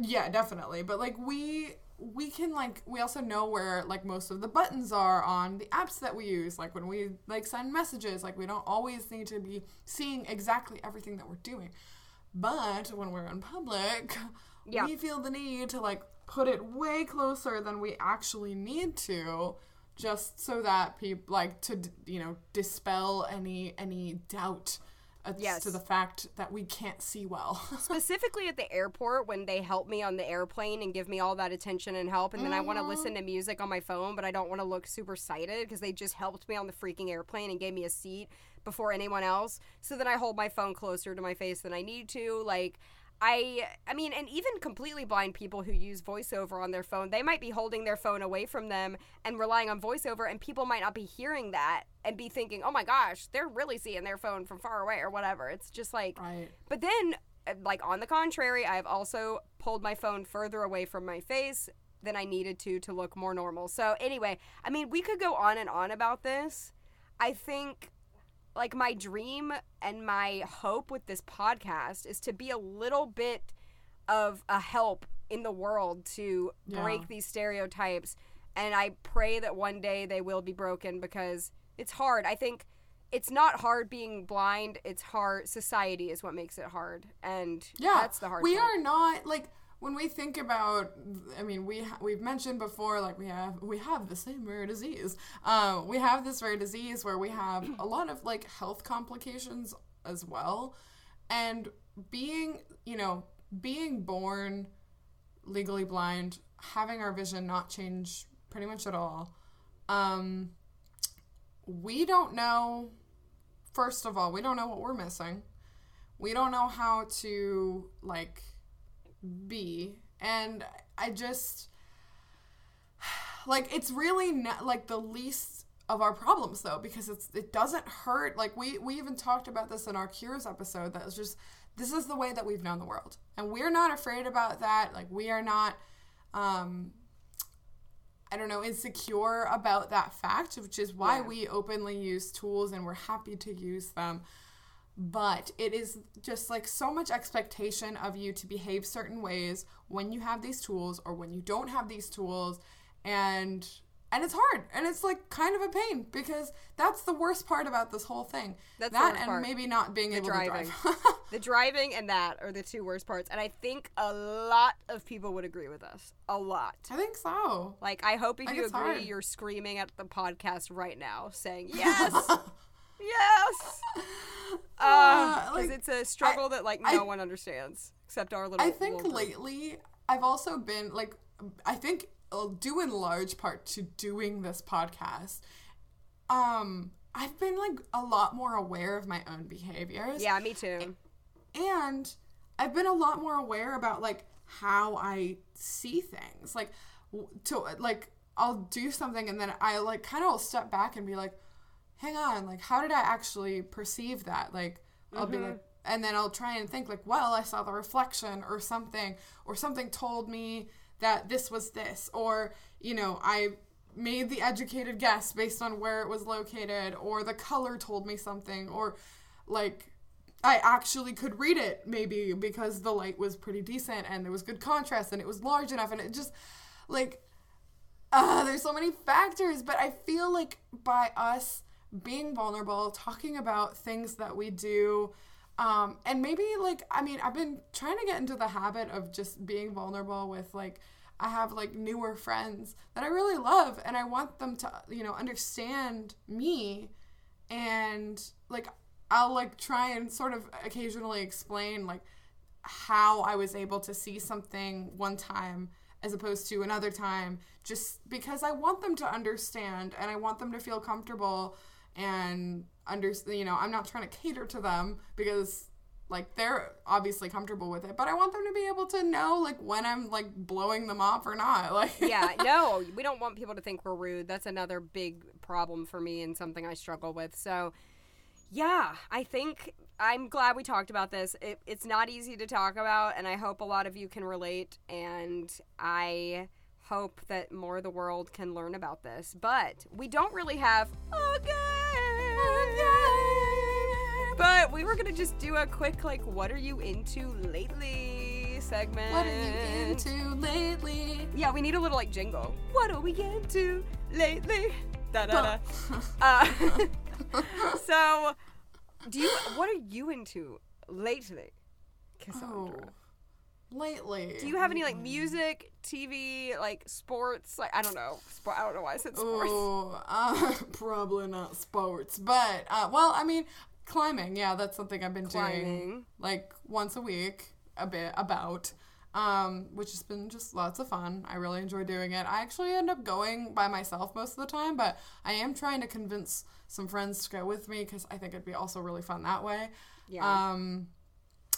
yeah, definitely. But like we we can like we also know where like most of the buttons are on the apps that we use. Like when we like send messages, like we don't always need to be seeing exactly everything that we're doing. But when we're in public, Yeah. we feel the need to like put it way closer than we actually need to just so that people like to you know dispel any any doubt Yes. to the fact that we can't see well. specifically at the airport when they help me on the airplane and give me all that attention and help and then I want to uh-huh. listen to music on my phone but I don't want to look super sighted because they just helped me on the freaking airplane and gave me a seat before anyone else so then I hold my phone closer to my face than I need to like I I mean and even completely blind people who use voiceover on their phone they might be holding their phone away from them and relying on voiceover and people might not be hearing that and be thinking oh my gosh they're really seeing their phone from far away or whatever it's just like right. but then, uh, like on the contrary, I've also pulled my phone further away from my face than I needed to to look more normal. So anyway, I mean, we could go on and on about this. I think like my dream and my hope with this podcast is to be a little bit of a help in the world to Yeah. break these stereotypes and I pray that one day they will be broken because it's hard. I think it's not hard being blind. It's hard. Society is what makes it hard, and Yeah, that's the hard. We part. are not like when we think about. I mean, we ha- we've mentioned before, like we have we have the same rare disease. Um, we have this rare disease where we have a lot of like health complications as well, and being you know being born legally blind, having our vision not change pretty much at all. Um, we don't know. First of all, we don't know what we're missing we don't know how to like be. And i just like it's really not like the least of our problems though because it's it doesn't hurt. Like we we even talked about this in our cures episode that was just this is the way that we've known the world. And we're not afraid about that. Like we are not um I don't know, insecure about that fact, which is why Yeah. we openly use tools and we're happy to use them but it is just like so much expectation of you to behave certain ways when you have these tools or when you don't have these tools and and it's hard and it's like kind of a pain because that's the worst part about this whole thing That's that and part. maybe not being able driving. to drive the driving and that are the two worst parts, and I think a lot of people would agree with us. A lot. i think so Like, I hope if Like, you agree, hard. you're screaming at the podcast right now, saying yes, yes, Uh, because like, it's a struggle that like I- no one understands except our little. I think little lately I've also been like I think uh, due in large part to doing this podcast, um, I've been like a lot more aware of my own behaviors. Yeah, me too. And I've been a lot more aware about like how I see things. Like to like I'll do something and then I like kind of will step back and be like, hang on, like how did I actually perceive that? Like I'll be like and then I'll try and think like, well, I saw the reflection or something or something told me that this was this or you know, I made the educated guess based on where it was located or the color told me something or like I actually could read it maybe because the light was pretty decent and there was good contrast and it was large enough and it just like uh, there's so many factors but I feel like by us being vulnerable talking about things that we do Um, and maybe like I mean, I've been trying to get into the habit of just being vulnerable with like I have like newer friends that I really love and I want them to, you know, understand me. And like I'll like try and sort of occasionally explain like how I was able to see something one time as opposed to another time just because I want them to understand and I want them to feel comfortable and under you know I'm not trying to cater to them because like they're obviously comfortable with it but i want them to be able to know like when i'm like blowing them off or not like yeah no we don't want people to think we're rude. That's another big problem for me and something i struggle with. So yeah i think i'm glad we talked about this. It, it's not easy to talk about and i hope a lot of you can relate and i hope that more of the world can learn about this. But we don't really have but we were gonna just do a quick like, what are you into lately segment. What are you into lately? Yeah, we need a little like jingle. What are we into lately? Da da da. uh, so, do you? What are you into lately, Cassandra? Oh, lately. Do you have any like music, TV, like sports? Like I don't know. I don't know why I said sports. Oh, uh, probably not sports, but uh, well, I mean, climbing. Yeah, that's something I've been doing Climbing. like once a week, a bit about. Um, which has been just lots of fun. I really enjoy doing it. I actually end up going by myself most of the time, but I am trying to convince some friends to go with me because I think it'd be also really fun that way. Yeah. Um,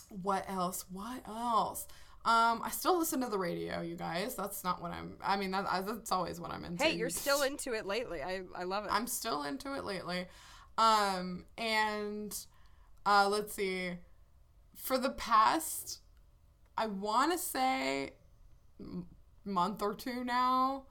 what else? What else? Um, I still listen to the radio, you guys. That's not what I'm. I mean, that, that's always what I'm into. hey, you're still into it lately. I I love it. I'm still into it lately. Um, and uh, let's see. For the past, I want to say, m- month or two now,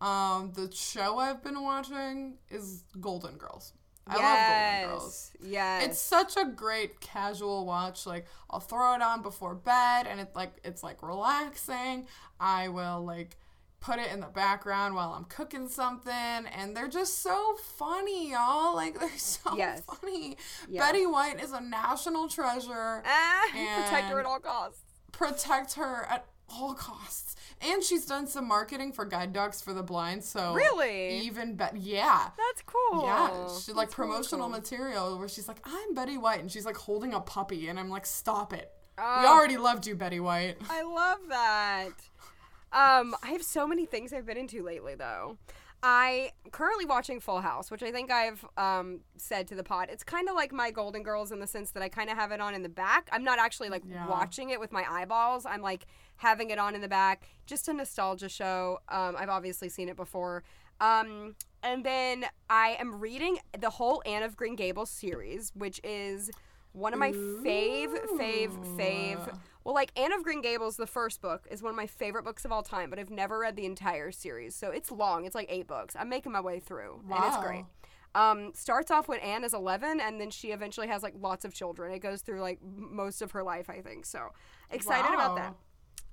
um, the show I've been watching is Golden Girls. I love Golden Girls. Yes. It's such a great casual watch. Like I'll throw it on before bed, and it's like it's like relaxing. I will like put it in the background while I'm cooking something, and they're just so funny, y'all. Like they're so Yes. funny. Yes. Betty White is a national treasure. Ah, protect her at all costs. Protect her at all costs. And she's done some marketing for guide dogs for the blind, so Really? even better. Yeah. That's cool. Yeah, she like That's really promotional cool. material where she's like, "I'm Betty White," and she's like holding a puppy, and I'm like, "Stop it! we Oh. already loved you, Betty White." I love that. Um, I have so many things I've been into lately, though. I currently watching Full House, which I think I've um, said to the pod. It's kind of like my Golden Girls in the sense that I kind of have it on in the back. I'm not actually like Yeah. watching it with my eyeballs. I'm like having it on in the back, just a nostalgia show. Um, I've obviously seen it before. Um, and then I am reading the whole Anne of Green Gables series, which is one of my fave, fave, fave. Well, like Anne of Green Gables, the first book, is one of my favorite books of all time, but I've never read the entire series. So it's long. It's like eight books. I'm making my way through, and it's great. Um, starts off when Anne is 11, and then she eventually has like lots of children. It goes through like most of her life, I think. So excited about that.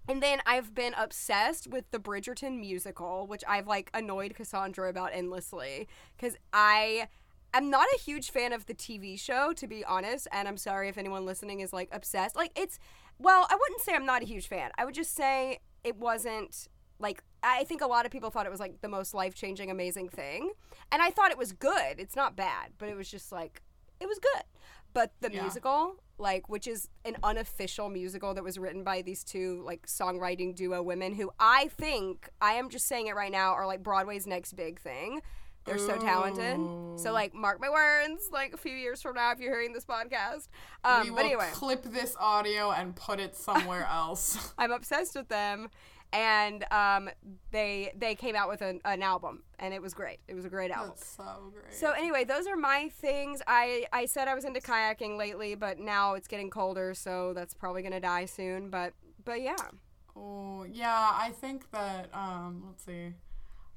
And then I've been obsessed with the Bridgerton musical, which I've like annoyed Cassandra about endlessly because I am not a huge fan of the TV show, to be honest. And I'm sorry if anyone listening is like obsessed. Like it's, well, I wouldn't say I'm not a huge fan. I would just say it wasn't like I think a lot of people thought it was like the most life changing, amazing thing, and I thought it was good. It's not bad, but it was just like it was good. But the Yeah. musical, like, which is an unofficial musical that was written by these two like songwriting duo women who I think I am just saying it right now are like Broadway's next big thing. They're so talented. So like, mark my words. Like a few years from now, if you're hearing this podcast. Um, we will but anyway, clip this audio and put it somewhere else. I'm obsessed with them, and um, they they came out with an, an album, and it was great. It was a great album. That's so great. So anyway, those are my things. I I said I was into kayaking lately, but now it's getting colder, so that's probably gonna die soon. But but yeah, Oh yeah, I think that um let's see.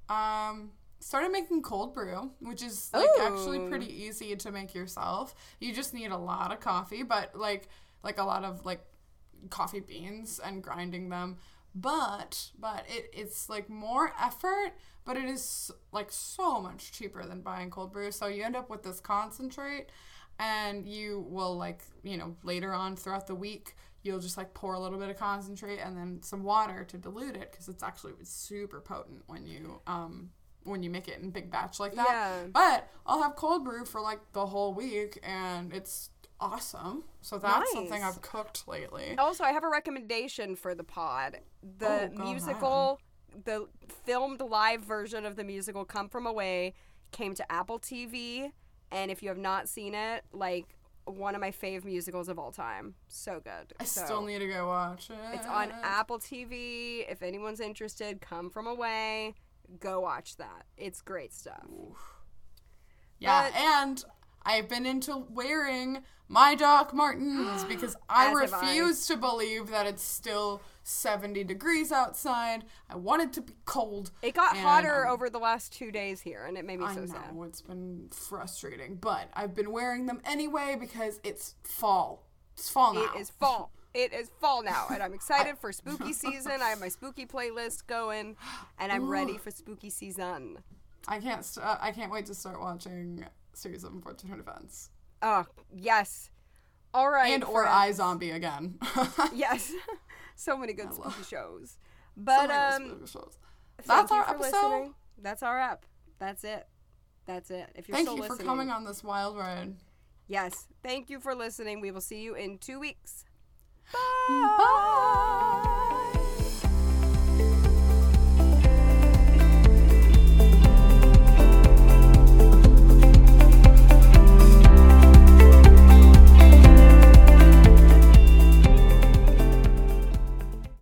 Um started making cold brew, which is like actually pretty easy to make yourself. You just need a lot of coffee, but like like a lot of like coffee beans and grinding them. But but it it's like more effort, but it is like so much cheaper than buying cold brew. So you end up with this concentrate and you will like you know later on throughout the week you'll just like pour a little bit of concentrate and then some water to dilute it because it's actually super potent when you um when you make it in big batch like that. Yeah. But I'll have cold brew for like the whole week and it's awesome. So that's something I've cooked lately. Also, I have a recommendation for the pod. The Oh, musical, the filmed live version of the musical "Come From Away" came to Apple TV, and if you have not seen it, like one of my fave musicals of all time, so good. I So, still need to go watch it. It's on Apple TV. If anyone's interested, "Come From Away." Go watch that. It's great stuff. Yeah, But- and I've been into wearing my Doc Martens because I As have I. refuse to believe that it's still 70 degrees outside. I want it to be cold. It got hotter over the last two days here, and it made me I so know sad. it's been frustrating, but I've been wearing them anyway because it's fall. It's fall now. It is fall. It is fall now, and I'm excited for spooky season. I have my spooky playlist going, and I'm ready for spooky season. I can't. St- uh, I can't wait to start watching series of unfortunate events Oh yes, all right. and or iZombie again. Yes, so many good spooky shows. So But many um, shows. That's our for episode. listening. That's our app. That's it. That's it. If you're Thank still you for listening, coming on this wild ride. yes, thank you for listening. We will see you in two weeks. Bye.